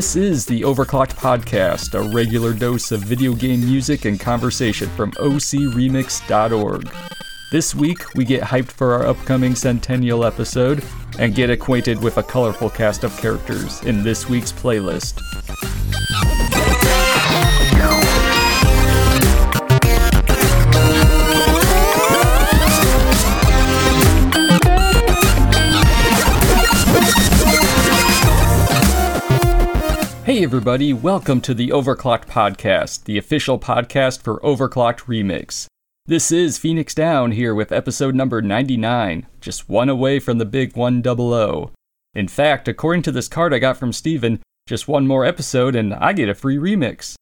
This is the Overclocked Podcast, a regular dose of video game music and conversation from ocremix.org. This week, we get hyped for our upcoming Centennial episode and get acquainted with a colorful cast of characters in this week's playlist. Hey everybody, welcome to the Overclocked Podcast, the official podcast for Overclocked Remix. This is Phoenix Down here with episode number 99, just one away from the big 100. In fact, according to this card I got from Steven, just one more episode and I get a free remix.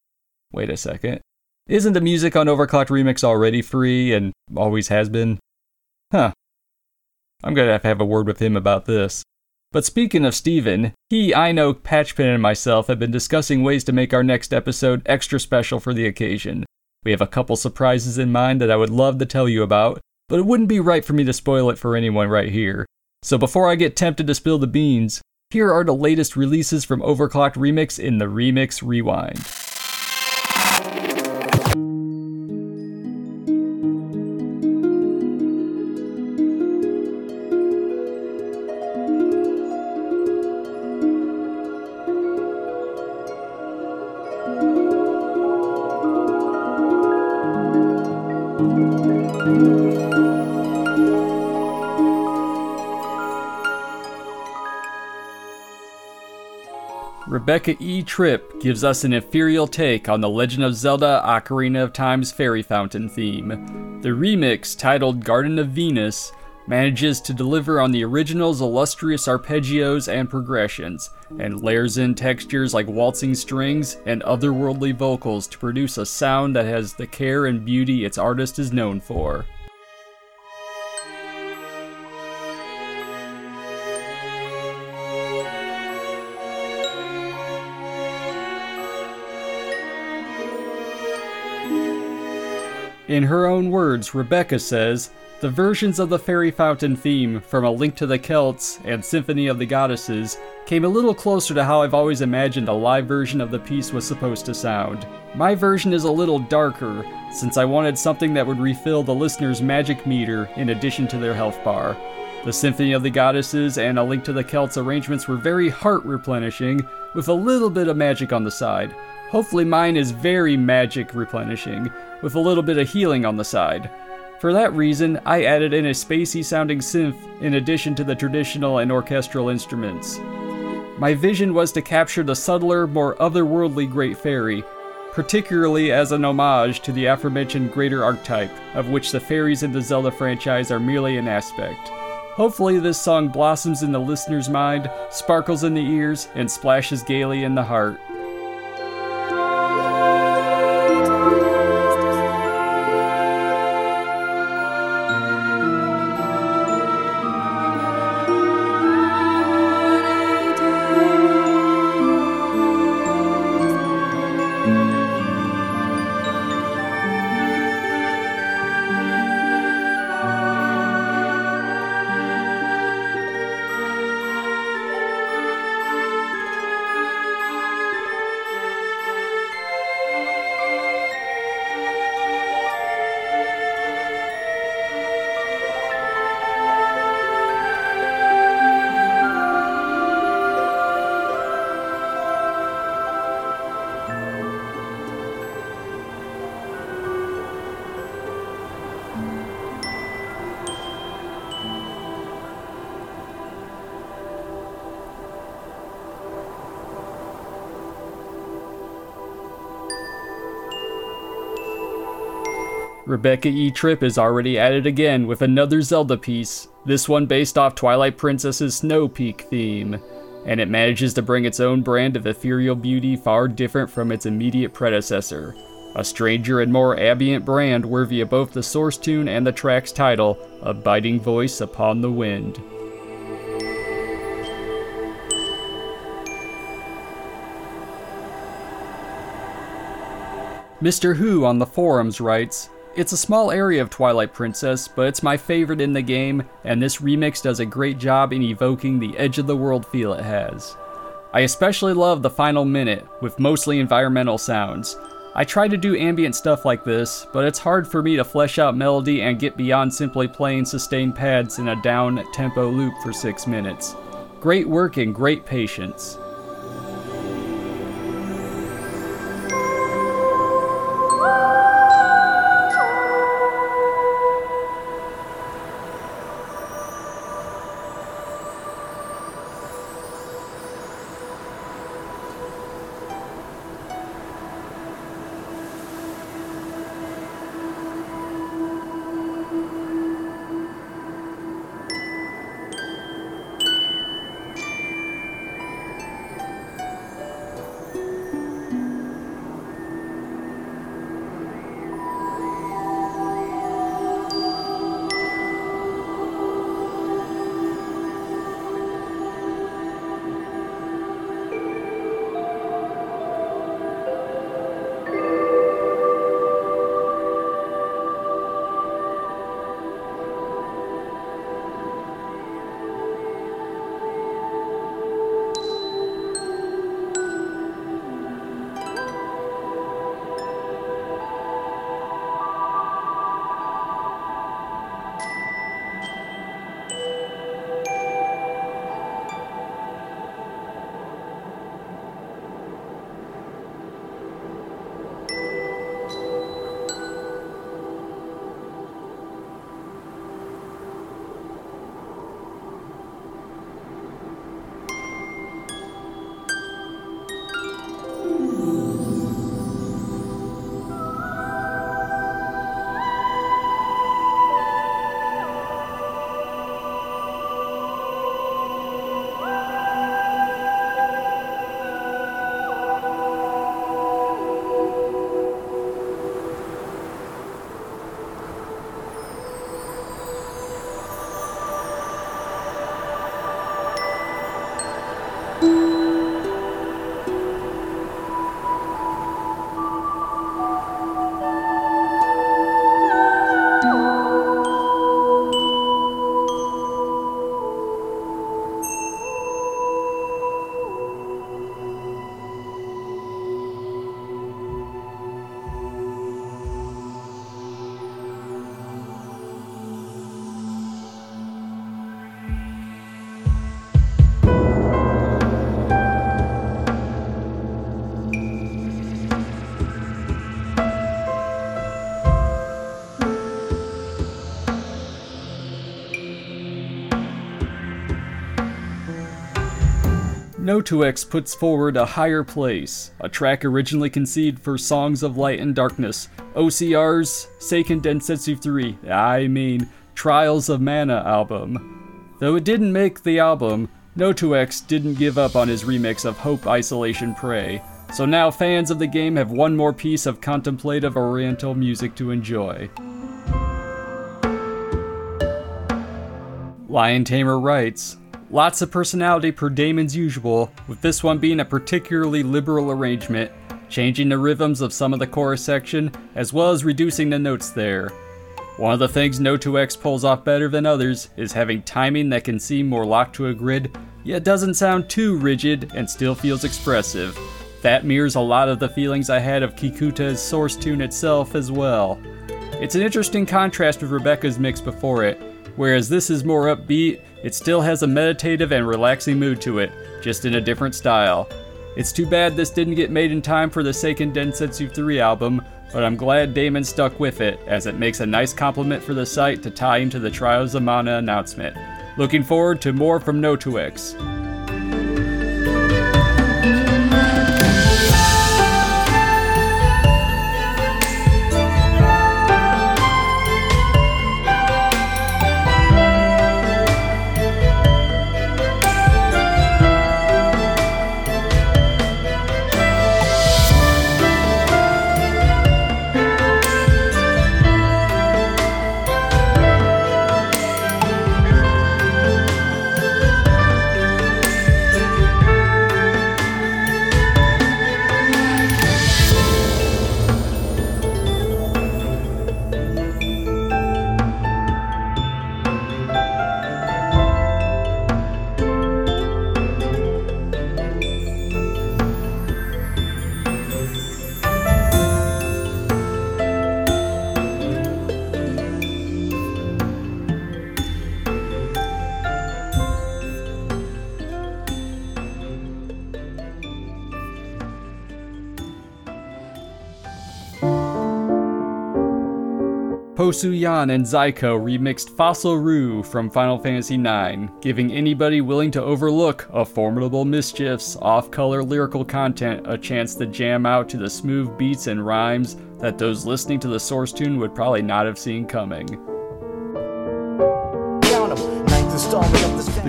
Wait a second. Isn't the music on Overclocked Remix already free and always has been? Huh. I'm gonna have to have a word with him about this. But speaking of Steven, he, I know, Patchpin, and myself have been discussing ways to make our next episode extra special for the occasion. We have a couple surprises in mind that I would love to tell you about, but it wouldn't be right for me to spoil it for anyone right here. So before I get tempted to spill the beans, here are the latest releases from Overclocked Remix in the Remix Rewind. Rebecca E. Tripp gives us an ethereal take on the Legend of Zelda Ocarina of Time's Fairy Fountain theme. The remix, titled Garden of Venus, manages to deliver on the original's illustrious arpeggios and progressions, and layers in textures like waltzing strings and otherworldly vocals to produce a sound that has the care and beauty its artist is known for. In her own words, Rebecca says, the versions of the Fairy Fountain theme from A Link to the Celts and Symphony of the Goddesses came a little closer to how I've always imagined a live version of the piece was supposed to sound. My version is a little darker, since I wanted something that would refill the listener's magic meter in addition to their health bar. The Symphony of the Goddesses and A Link to the Celts arrangements were very heart replenishing, with a little bit of magic on the side. Hopefully, mine is very magic replenishing, with a little bit of healing on the side. For that reason, I added in a spacey sounding synth in addition to the traditional and orchestral instruments. My vision was to capture the subtler, more otherworldly Great Fairy, particularly as an homage to the aforementioned greater archetype, of which the fairies in the Zelda franchise are merely an aspect. Hopefully, this song blossoms in the listener's mind, sparkles in the ears, and splashes gaily in the heart. Rebecca E. Tripp is already at it again with another Zelda piece, this one based off Twilight Princess's Snow Peak theme, and it manages to bring its own brand of ethereal beauty far different from its immediate predecessor. A stranger and more ambient brand worthy of both the source tune and the track's title, A Biting Voice Upon the Wind. Mr. Who on the forums writes, it's a small area of Twilight Princess, but it's my favorite in the game, and this remix does a great job in evoking the edge of the world feel it has. I especially love the final minute, with mostly environmental sounds. I try to do ambient stuff like this, but it's hard for me to flesh out melody and get beyond simply playing sustained pads in a down tempo loop for 6 minutes. Great work and great patience. No2X puts forward a higher place, a track originally conceived for Songs of Light and Darkness, OCR's Seiken Densetsu 3, I mean, Trials of Mana album. Though it didn't make the album, No2X didn't give up on his remix of Hope Isolation Pray, so now fans of the game have one more piece of contemplative oriental music to enjoy. Liontamer writes, Lots of personality per Damon's usual, with this one being a particularly liberal arrangement, changing the rhythms of some of the chorus section, as well as reducing the notes there. One of the things No2X pulls off better than others is having timing that can seem more locked to a grid, yet doesn't sound too rigid and still feels expressive. That mirrors a lot of the feelings I had of Kikuta's source tune itself as well. It's an interesting contrast with Rebecca's mix before it, whereas this is more upbeat it still has a meditative and relaxing mood to it, just in a different style. It's too bad this didn't get made in time for the Seiken Densetsu 3 album, but I'm glad Damon stuck with it, as it makes a nice compliment for the site to tie into the Trials of Mana announcement. Looking forward to more from No2X. Posu Yan and Zyko remixed Fossil Roo from Final Fantasy IX, giving anybody willing to overlook a formidable mischief's off color lyrical content a chance to jam out to the smooth beats and rhymes that those listening to the source tune would probably not have seen coming.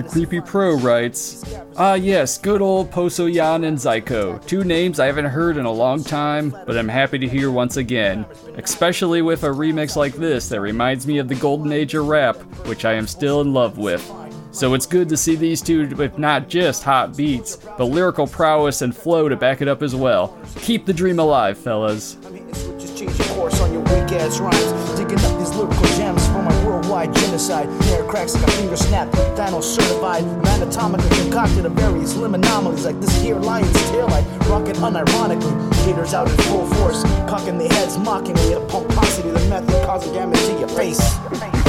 The Creepy Pro writes, Ah, yes, good old Posu Yan and Zyko. Two names I haven't heard in a long time, but I'm happy to hear once again. Especially with a remix like this that reminds me of the golden age of rap, which I am still in love with. So it's good to see these two with not just hot beats, but lyrical prowess and flow to back it up as well. Keep the dream alive, fellas weak ass genocide. Hair cracks like a finger snap. Thanos certified. Man atomically concocted of various limb anomalies like this here lion's tail. I rock unironically. Haters out in full force. Cocking their heads mockingly. At a pomposity, the method causing damage to your face. Now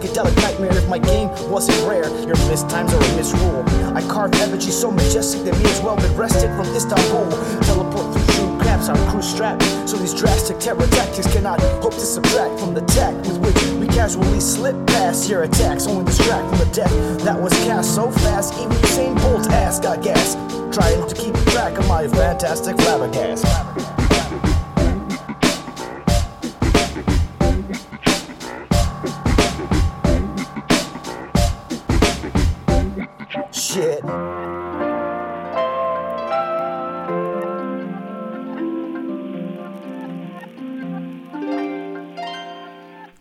psychedelic nightmare if my game wasn't rare. Your missed times are a misrule. I carve effigy so majestic that me as well been rested from Istanbul. Teleport through traps on crew strapped. So these drastic terror tactics cannot hope to subtract from the tact with which we casually slip past your attacks. Only distract from the death that was cast so fast. Even Usain Bolt ass got gas. Trying to keep track of my fantastic flabbergast.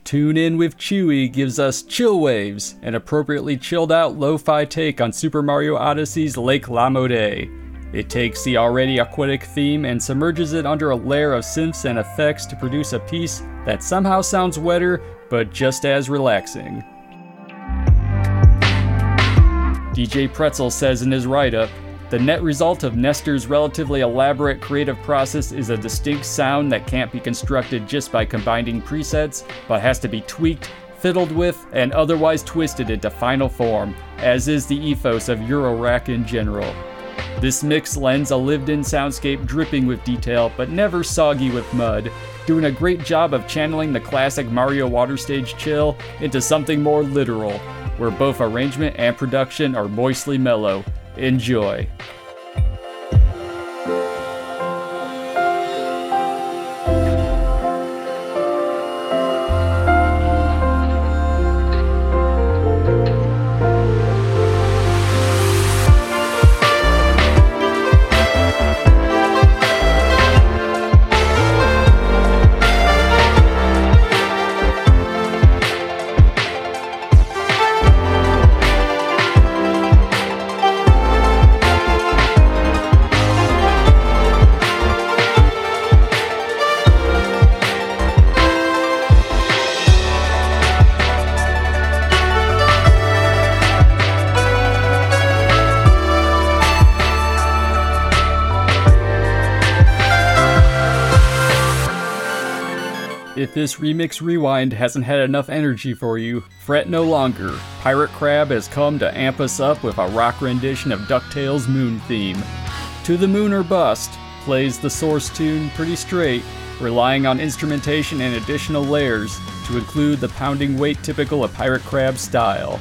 Tune In with Chewy gives us Chill Waves, an appropriately chilled out lo fi take on Super Mario Odyssey's Lake Lamode. It takes the already aquatic theme and submerges it under a layer of synths and effects to produce a piece that somehow sounds wetter, but just as relaxing. DJ Pretzel says in his write up the net result of Nestor's relatively elaborate creative process is a distinct sound that can't be constructed just by combining presets, but has to be tweaked, fiddled with, and otherwise twisted into final form, as is the ethos of Eurorack in general. This mix lends a lived in soundscape dripping with detail, but never soggy with mud, doing a great job of channeling the classic Mario water stage chill into something more literal, where both arrangement and production are moistly mellow, Enjoy. This remix rewind hasn't had enough energy for you, fret no longer. Pirate Crab has come to amp us up with a rock rendition of DuckTales' Moon theme. To the Moon or Bust plays the source tune pretty straight, relying on instrumentation and additional layers to include the pounding weight typical of Pirate Crab style.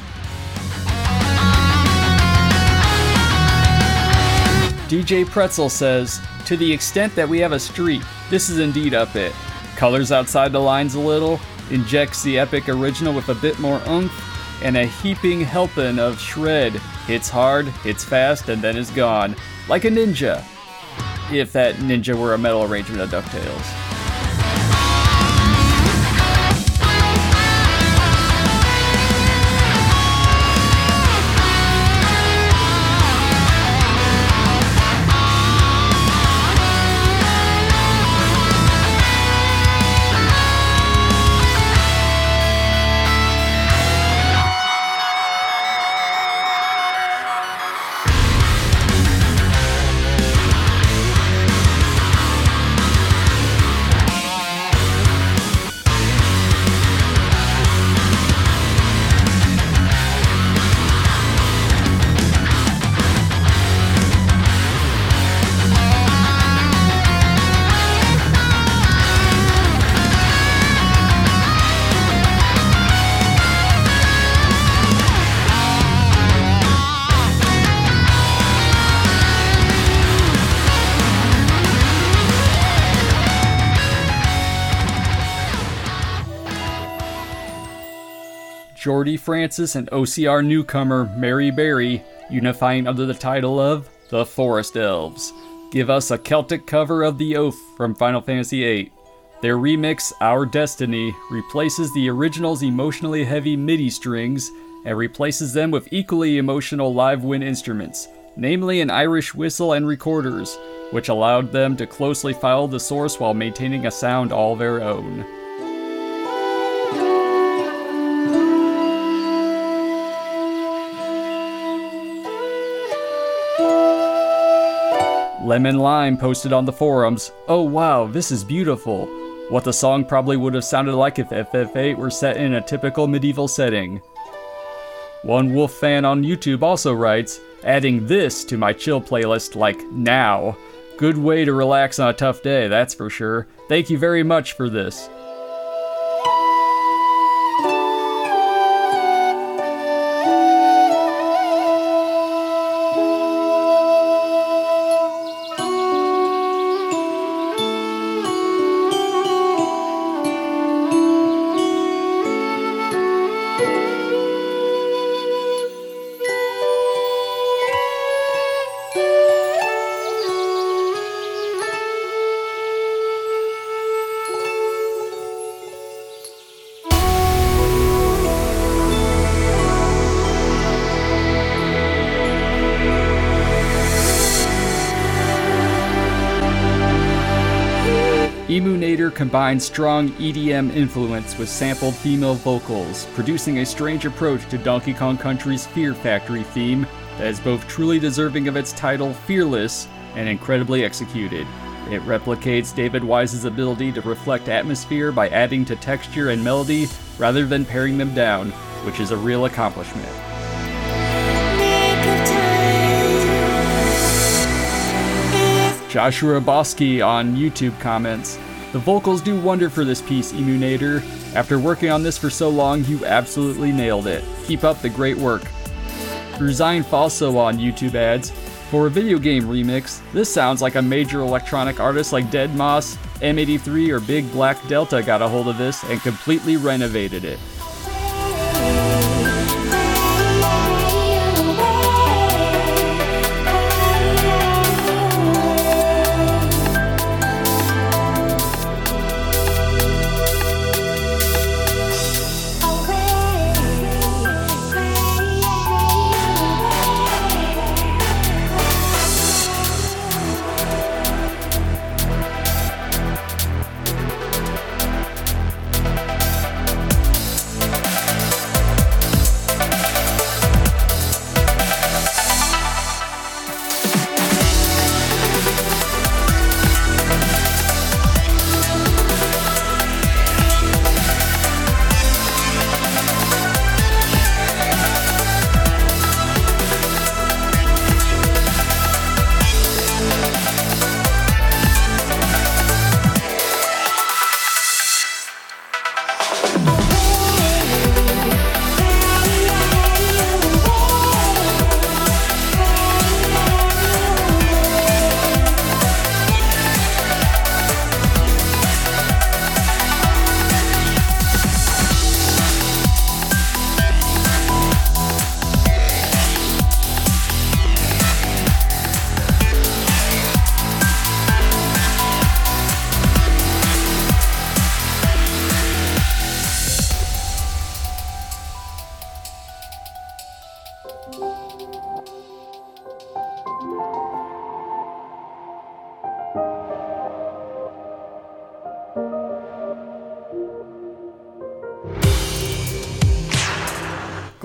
DJ Pretzel says, To the extent that we have a street, this is indeed up it colors outside the lines a little, injects the epic original with a bit more oomph, and a heaping helping of shred. Hits hard, hits fast, and then is gone. Like a ninja. If that ninja were a metal arrangement of DuckTales. Jordy Francis and OCR newcomer Mary Berry, unifying under the title of The Forest Elves, give us a Celtic cover of The Oath from Final Fantasy VIII. Their remix, Our Destiny, replaces the original's emotionally heavy MIDI strings and replaces them with equally emotional live wind instruments, namely an Irish whistle and recorders, which allowed them to closely follow the source while maintaining a sound all their own. Lemon Lime posted on the forums, Oh wow, this is beautiful. What the song probably would have sounded like if FF8 were set in a typical medieval setting. One Wolf fan on YouTube also writes, adding this to my chill playlist like now. Good way to relax on a tough day, that's for sure. Thank you very much for this. Combines strong EDM influence with sampled female vocals, producing a strange approach to Donkey Kong Country's Fear Factory theme that is both truly deserving of its title, Fearless, and incredibly executed. It replicates David Wise's ability to reflect atmosphere by adding to texture and melody rather than paring them down, which is a real accomplishment. Joshua Bosky on YouTube comments The vocals do wonder for this piece, Emunator. After working on this for so long, you absolutely nailed it. Keep up the great work. Resign Falso on YouTube ads. For a video game remix, this sounds like a major electronic artist like Deadmau5, M83, or Big Black Delta got a hold of this and completely renovated it.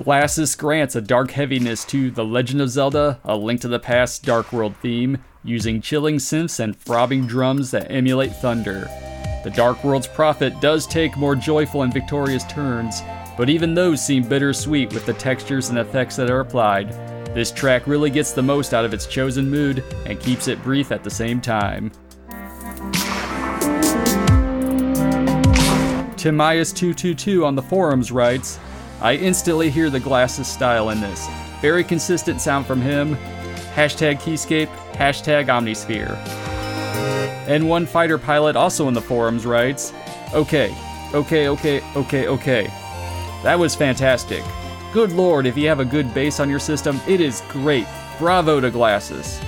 Glasses grants a dark heaviness to The Legend of Zelda A Link to the Past Dark World theme, using chilling synths and throbbing drums that emulate thunder. The Dark World's prophet does take more joyful and victorious turns, but even those seem bittersweet with the textures and effects that are applied. This track really gets the most out of its chosen mood and keeps it brief at the same time. Timias222 on the forums writes, I instantly hear the Glasses style in this. Very consistent sound from him. Hashtag Keyscape, hashtag Omnisphere. And one Fighter Pilot also in the forums writes, Okay, okay, okay, okay, okay. That was fantastic. Good lord, if you have a good bass on your system, it is great. Bravo to Glasses.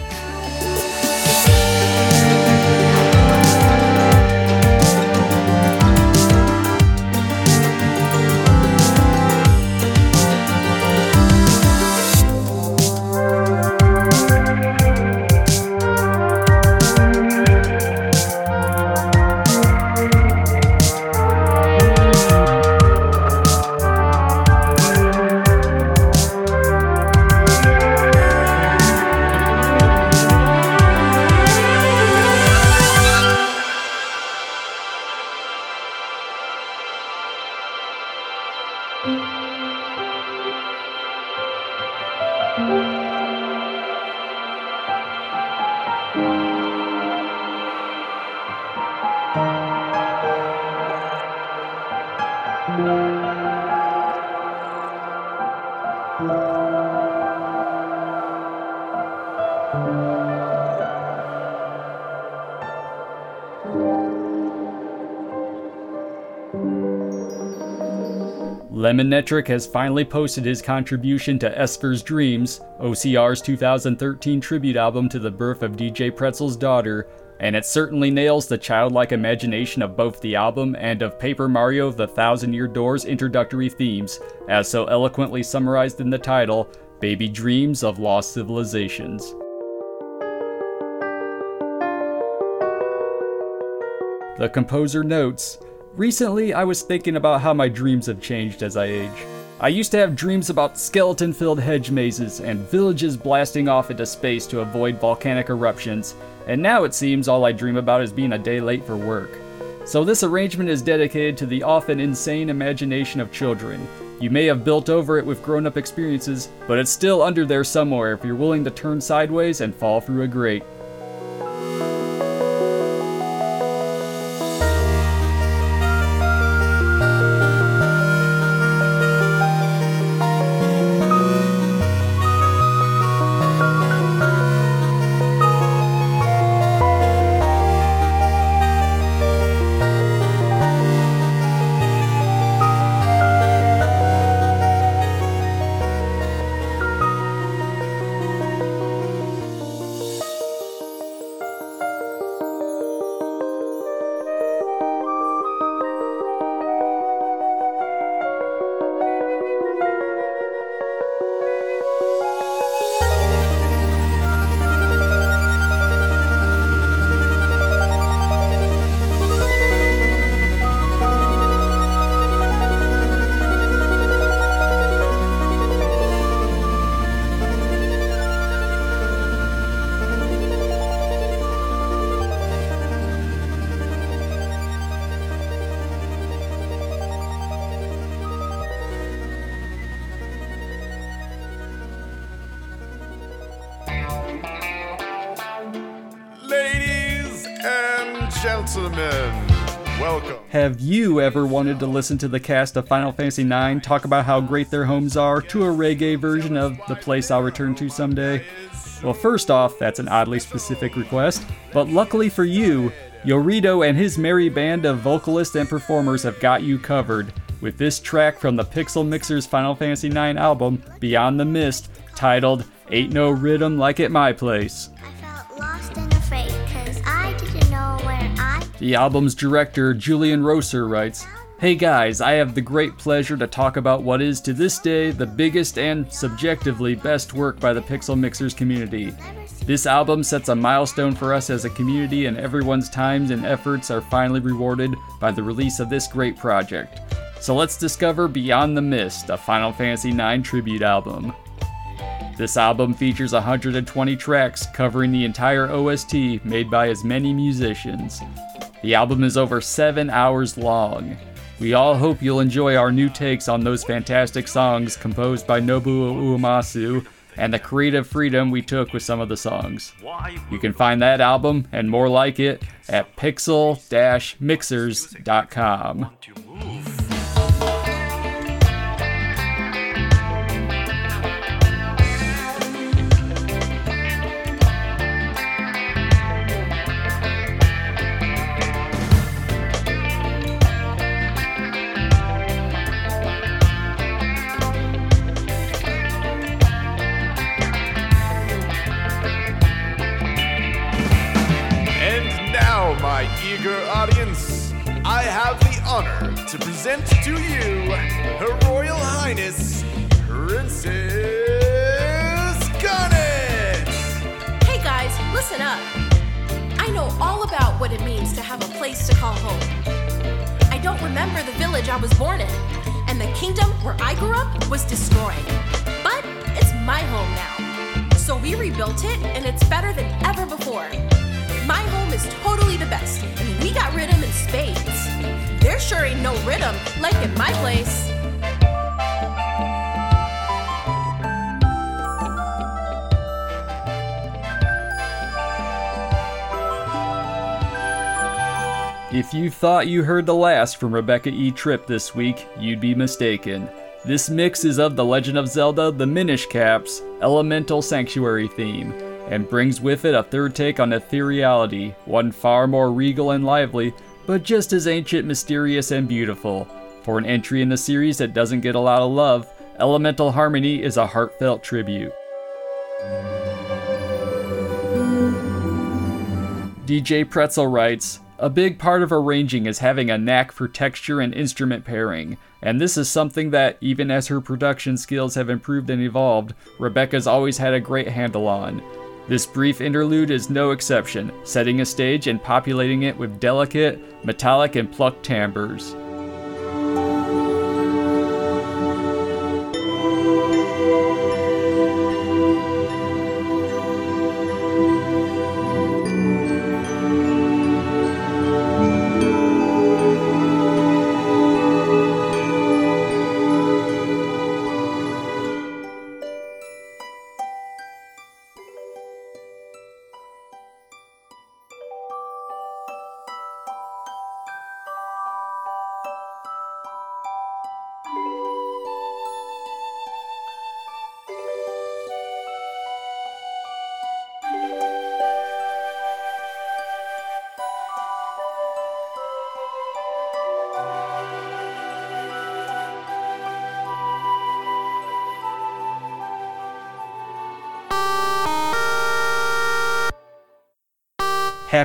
Lemon Netric has finally posted his contribution to Esther's Dreams, OCR's 2013 tribute album to the birth of DJ Pretzel's daughter, and it certainly nails the childlike imagination of both the album and of Paper Mario The Thousand Year Door's introductory themes, as so eloquently summarized in the title Baby Dreams of Lost Civilizations. The composer notes Recently, I was thinking about how my dreams have changed as I age. I used to have dreams about skeleton filled hedge mazes and villages blasting off into space to avoid volcanic eruptions, and now it seems all I dream about is being a day late for work. So, this arrangement is dedicated to the often insane imagination of children. You may have built over it with grown up experiences, but it's still under there somewhere if you're willing to turn sideways and fall through a grate. Welcome. Have you ever wanted to listen to the cast of Final Fantasy IX talk about how great their homes are to a reggae version of The Place I'll Return to Someday? Well, first off, that's an oddly specific request, but luckily for you, Yorito and his merry band of vocalists and performers have got you covered with this track from the Pixel Mixer's Final Fantasy IX album, Beyond the Mist, titled Ain't No Rhythm Like At My Place. The album's director, Julian Rosser, writes Hey guys, I have the great pleasure to talk about what is to this day the biggest and subjectively best work by the Pixel Mixers community. This album sets a milestone for us as a community, and everyone's times and efforts are finally rewarded by the release of this great project. So let's discover Beyond the Mist, a Final Fantasy IX tribute album. This album features 120 tracks covering the entire OST made by as many musicians. The album is over seven hours long. We all hope you'll enjoy our new takes on those fantastic songs composed by Nobuo Uematsu and the creative freedom we took with some of the songs. You can find that album and more like it at pixel-mixers.com. thought you heard the last from Rebecca E. Tripp this week, you'd be mistaken. This mix is of The Legend of Zelda The Minish Caps Elemental Sanctuary theme, and brings with it a third take on ethereality, one far more regal and lively, but just as ancient, mysterious, and beautiful. For an entry in the series that doesn't get a lot of love, Elemental Harmony is a heartfelt tribute. DJ Pretzel writes, a big part of arranging is having a knack for texture and instrument pairing, and this is something that, even as her production skills have improved and evolved, Rebecca's always had a great handle on. This brief interlude is no exception, setting a stage and populating it with delicate, metallic, and plucked timbres.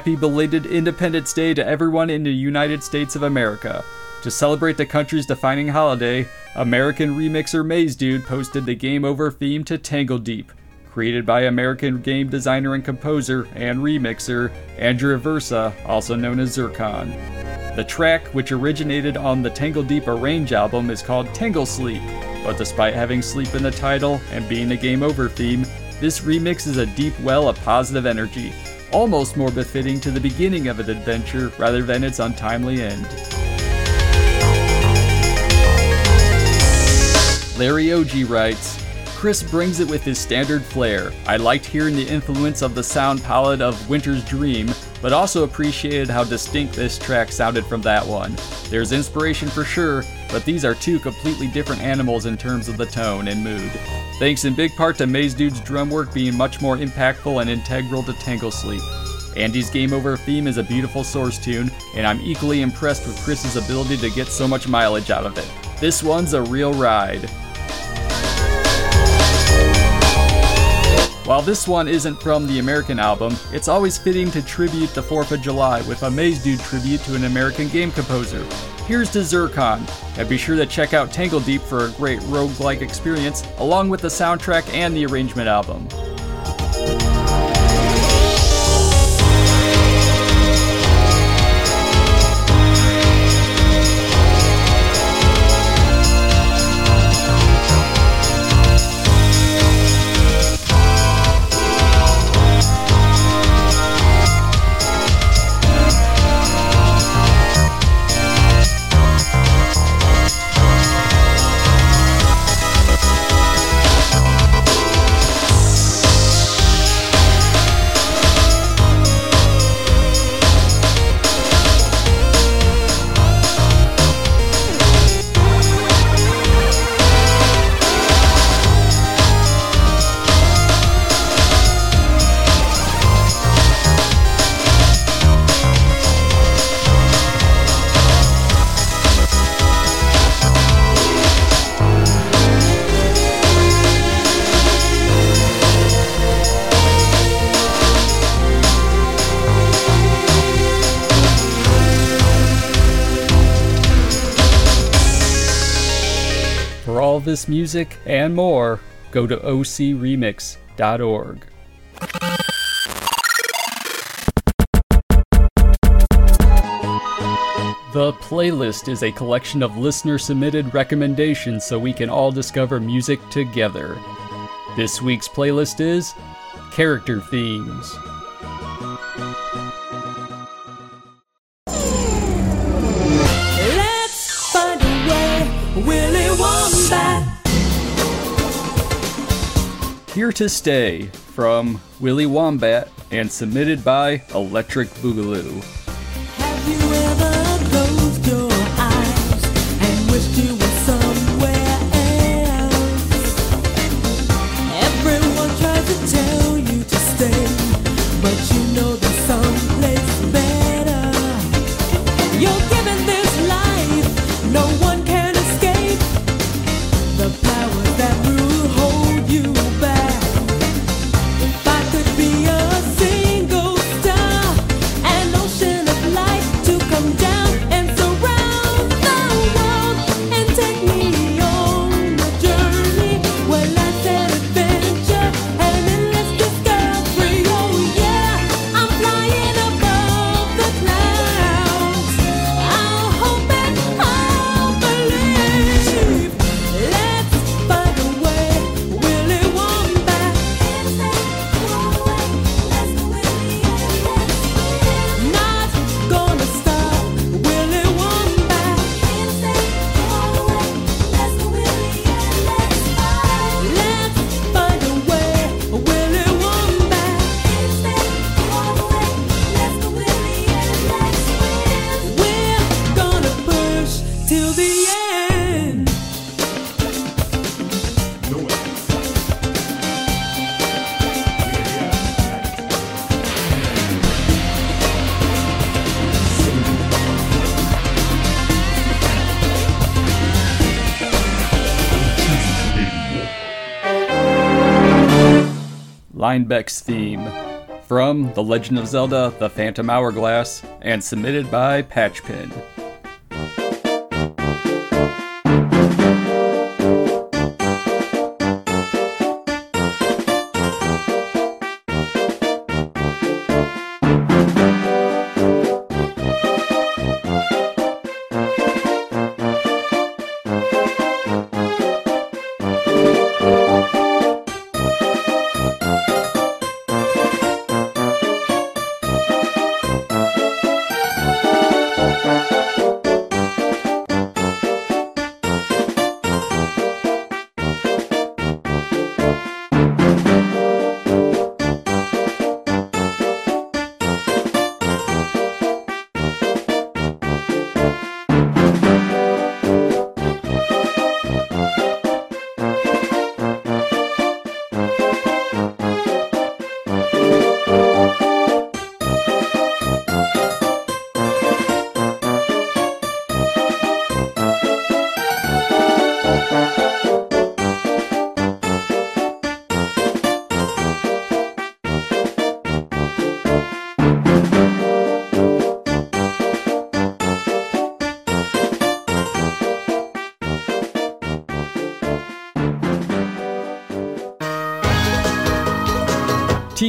Happy belated Independence Day to everyone in the United States of America. To celebrate the country's defining holiday, American remixer Maze Dude posted the Game Over theme to Tangle Deep, created by American game designer and composer and remixer Andrew Aversa, also known as Zircon. The track, which originated on the Tangle Deep Arrange album, is called Tangle Sleep, but despite having sleep in the title and being a Game Over theme, this remix is a deep well of positive energy, almost more befitting to the beginning of an adventure rather than its untimely end. Larry Oji writes, Chris brings it with his standard flair. I liked hearing the influence of the sound palette of Winter's Dream, but also appreciated how distinct this track sounded from that one. There's inspiration for sure, but these are two completely different animals in terms of the tone and mood. Thanks in big part to Maze Dude's drum work being much more impactful and integral to Tangle Sleep. Andy's Game Over theme is a beautiful source tune, and I'm equally impressed with Chris's ability to get so much mileage out of it. This one's a real ride. While this one isn't from the American album, it's always fitting to tribute the 4th of July with a Maze Dude tribute to an American game composer. Here's to Zircon, and be sure to check out Tangledeep for a great roguelike experience, along with the soundtrack and the arrangement album. This music and more, go to ocremix.org. The playlist is a collection of listener submitted recommendations so we can all discover music together. This week's playlist is Character Themes. Here to Stay from Willy Wombat and submitted by Electric Boogaloo. Linebeck's theme from The Legend of Zelda The Phantom Hourglass and submitted by Patchpin.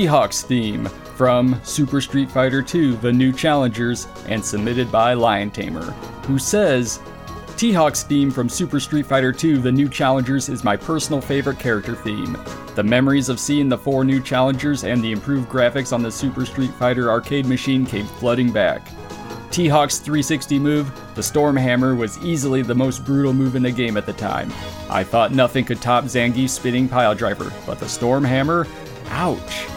T-Hawk's theme from Super Street Fighter II The New Challengers and submitted by Liontamer, who says, T-Hawk's theme from Super Street Fighter II The New Challengers is my personal favorite character theme. The memories of seeing the four new challengers and the improved graphics on the Super Street Fighter arcade machine came flooding back. T-Hawk's 360 move, the Storm Hammer, was easily the most brutal move in the game at the time. I thought nothing could top Zangief's spinning pile driver, but the Storm Hammer? Ouch.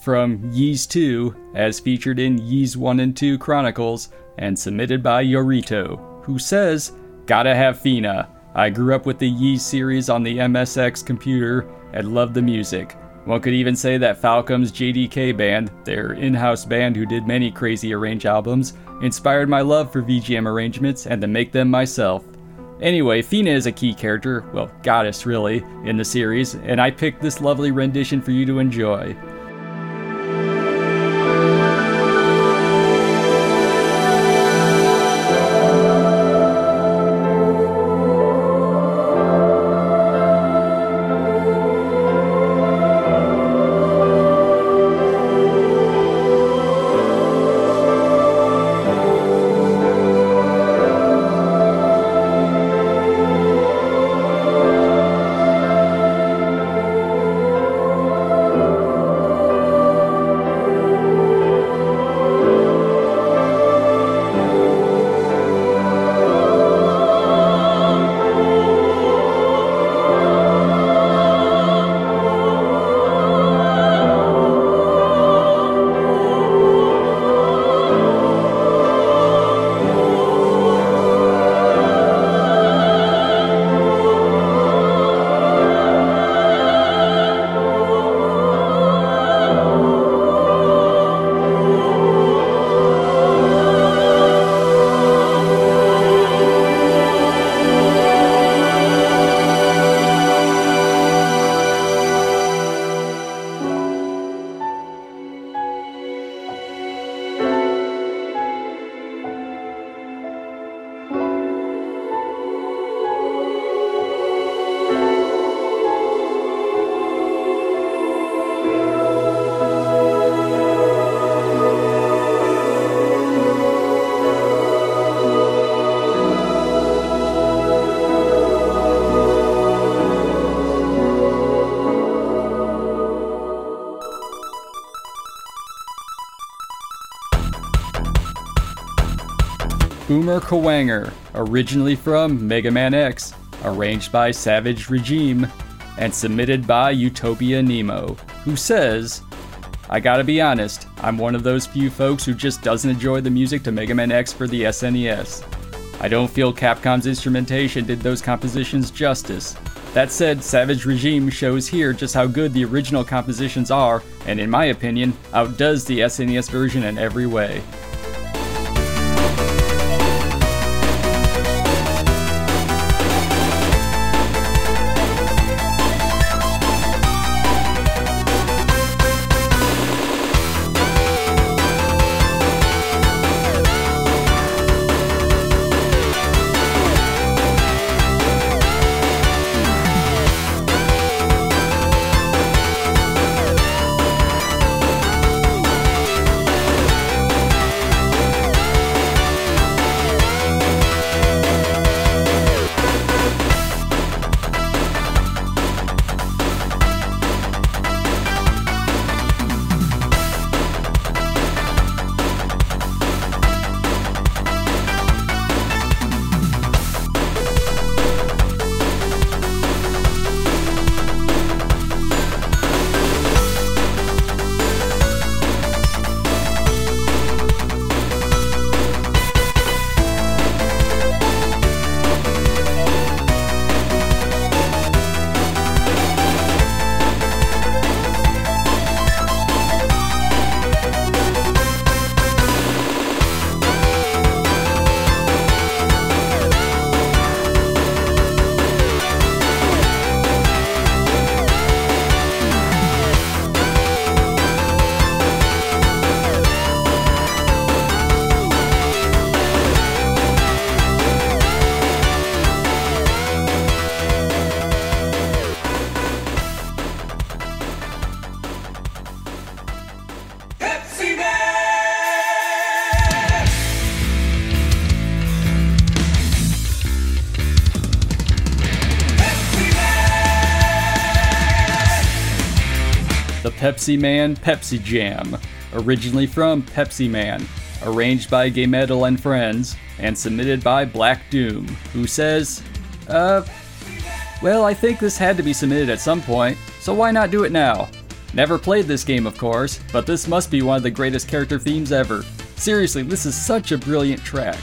From Ys 2, as featured in Ys 1 and 2 Chronicles, and submitted by Yorito, who says, Gotta have Feena. I grew up with the Ys series on the MSX computer and loved the music. One could even say that Falcom's JDK band, their in house band who did many crazy arrange albums, inspired my love for VGM arrangements and to make them myself. Anyway, Feena is a key character, well, goddess really, in the series, and I picked this lovely rendition for you to enjoy. Boomer Kuwanger, originally from Mega Man X, arranged by Savage Regime, and submitted by Utopia Nemo, who says, I gotta be honest, I'm one of those few folks who just doesn't enjoy the music to Mega Man X for the SNES. I don't feel Capcom's instrumentation did those compositions justice. That said, Savage Regime shows here just how good the original compositions are, and in my opinion, outdoes the SNES version in every way. Pepsiman Pepsi Jam, originally from Pepsiman, arranged by Gay Metal and Friends, and submitted by Black Doom, who says, Uh, well, I think this had to be submitted at some point, so why not do it now? Never played this game, of course, but this must be one of the greatest character themes ever. Seriously, this is such a brilliant track.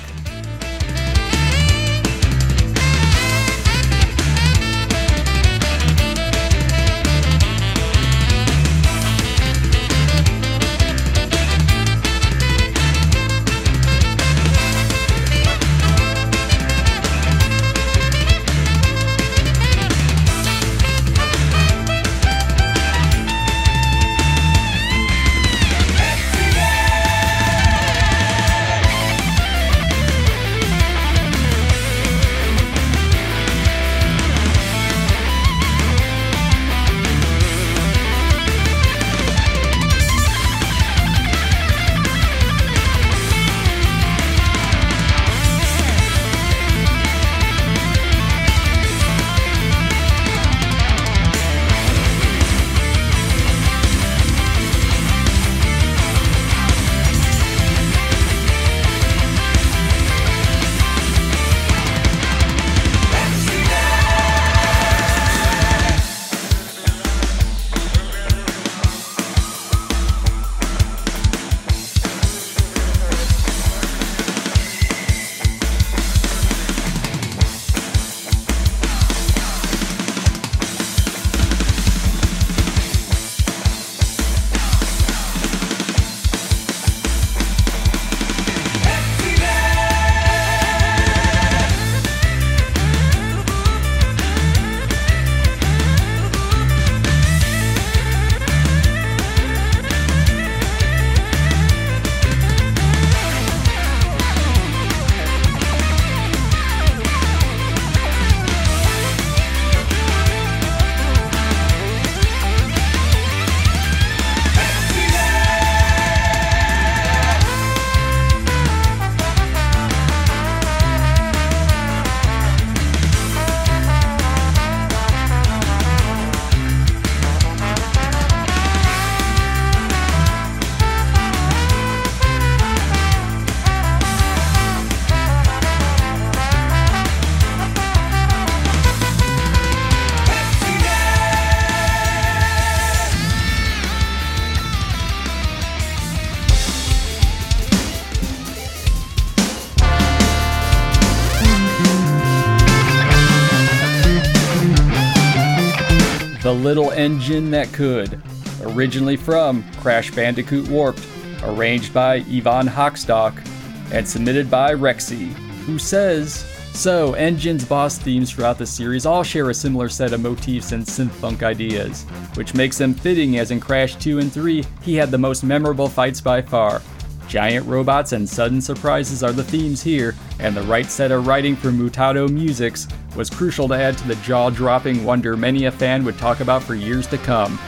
Engine That Could, originally from Crash Bandicoot Warped, arranged by Yvonne Hochstock, and submitted by Rexy, who says, So, N. Gin's boss themes throughout the series all share a similar set of motifs and synth-funk ideas, which makes them fitting as in Crash 2 and 3, he had the most memorable fights by far. Giant robots and sudden surprises are the themes here, and the right set of writing for Mutato Muzika was crucial to add to the jaw dropping wonder many a fan would talk about for years to come.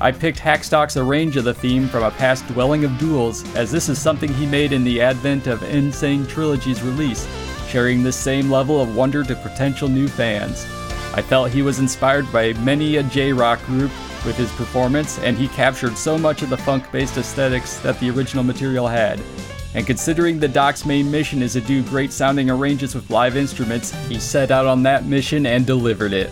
I picked Hackstock's arrange of the theme from a past Dwelling of Duels, as this is something he made in the advent of N. Sane Trilogy's release, sharing this same level of wonder to potential new fans. I felt he was inspired by many a J rock group with his performance, and he captured so much of the funk based aesthetics that the original material had. And considering the DoD's main mission is to do great sounding arrangements with live instruments, he set out on that mission and delivered it.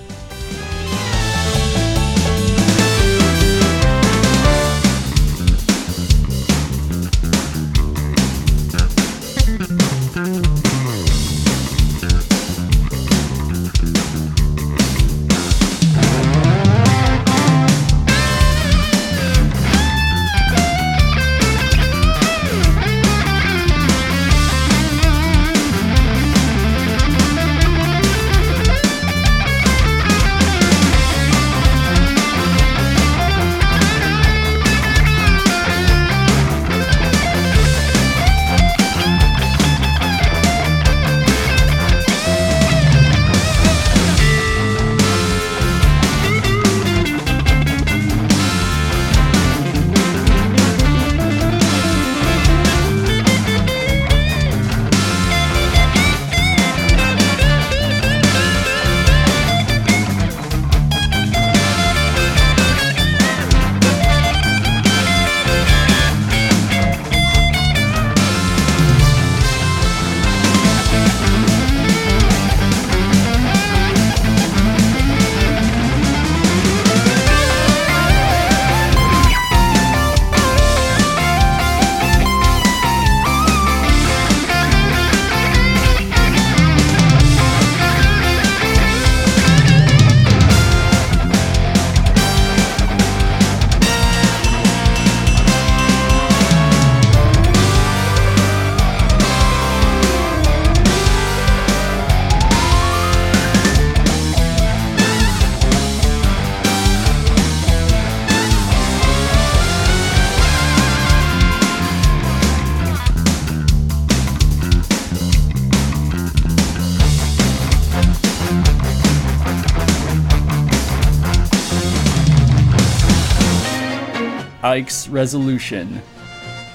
Resolution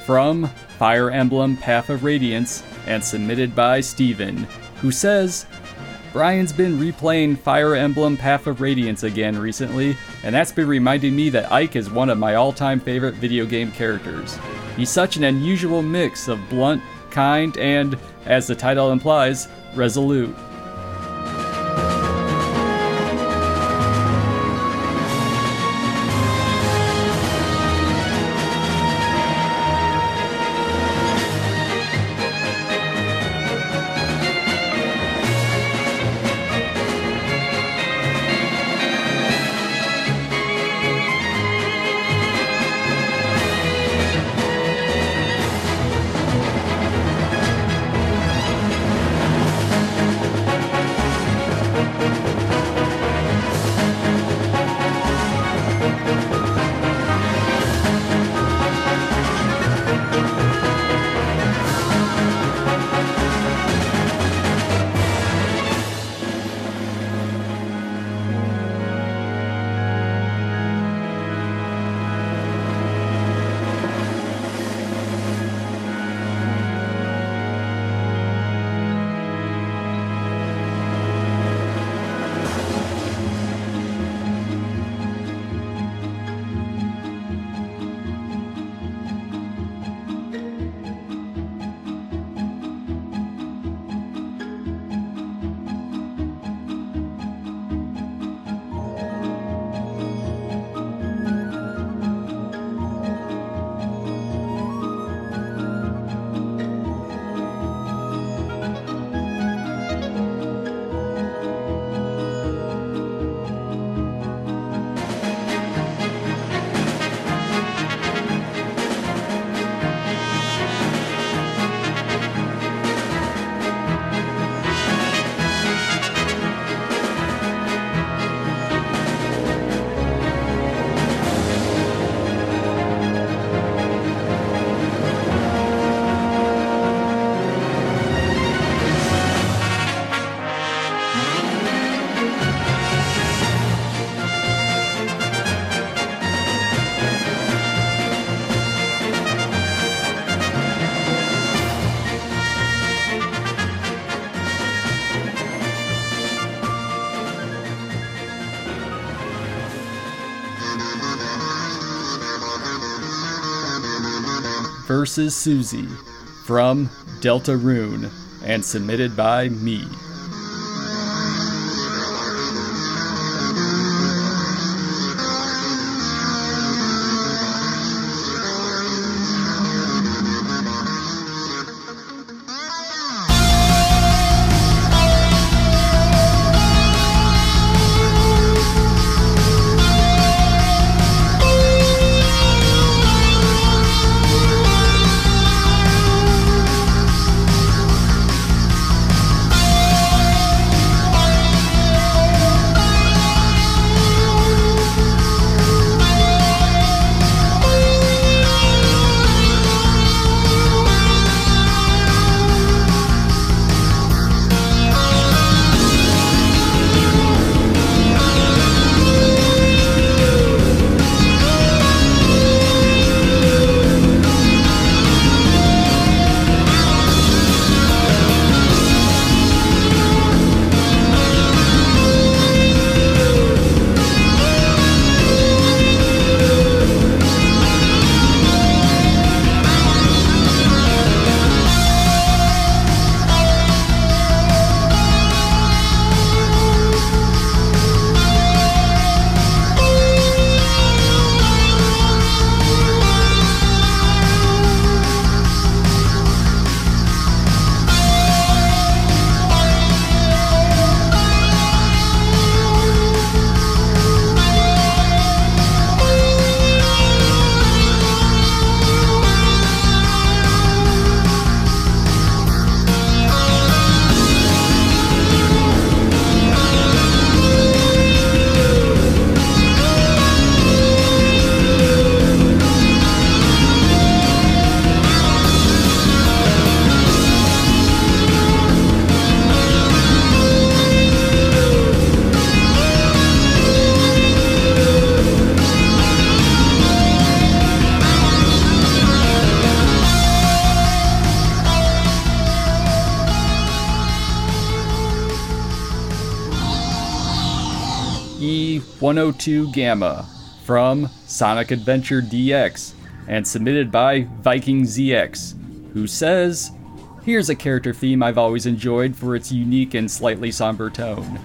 from Fire Emblem Path of Radiance and submitted by Steven, who says, Brian's been replaying Fire Emblem Path of Radiance again recently, and that's been reminding me that Ike is one of my all time favorite video game characters. He's such an unusual mix of blunt, kind, and, as the title implies, resolute. Versus Susie from Deltarune and submitted by me. 102 Gamma from Sonic Adventure DX and submitted by Viking ZX, who says, Here's a character theme I've always enjoyed for its unique and slightly somber tone.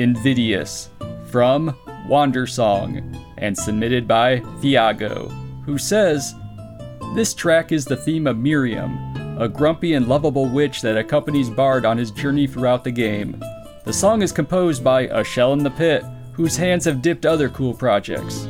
Invidious from Wandersong and submitted by Thiago, who says, This track is the theme of Miriam, a grumpy and lovable witch that accompanies Bard on his journey throughout the game. The song is composed by A Shell in the Pit, whose hands have dipped other cool projects.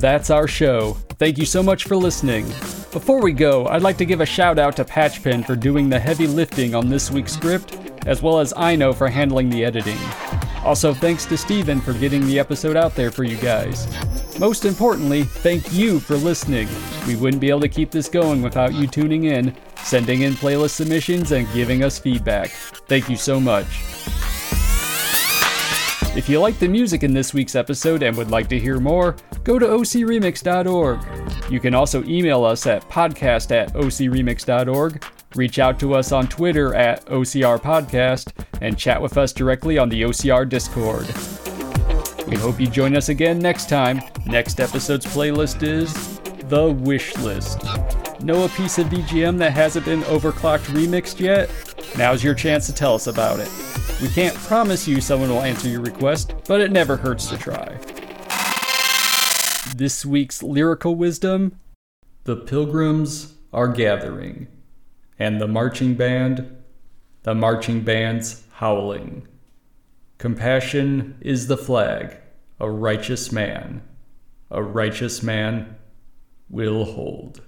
That's our show. Thank you so much for listening. Before we go, I'd like to give a shout out to Patchpen for doing the heavy lifting on this week's script, as well as Ino for handling the editing. Also, thanks to Steven for getting the episode out there for you guys. Most importantly, thank you for listening. We wouldn't be able to keep this going without you tuning in, sending in playlist submissions, and giving us feedback. Thank you so much. If you like the music in this week's episode and would like to hear more, go to ocremix.org. You can also email us at podcast at ocremix.org, reach out to us on Twitter at OCR Podcast, and chat with us directly on the OCR Discord. We hope you join us again next time. Next episode's playlist is The Wish List. Know a piece of BGM that hasn't been overclocked remixed yet? Now's your chance to tell us about it. We can't promise you someone will answer your request, but it never hurts to try. This week's lyrical wisdom The pilgrims are gathering, and the marching band, the marching band's howling. Compassion is the flag, a righteous man, a righteous man will hold.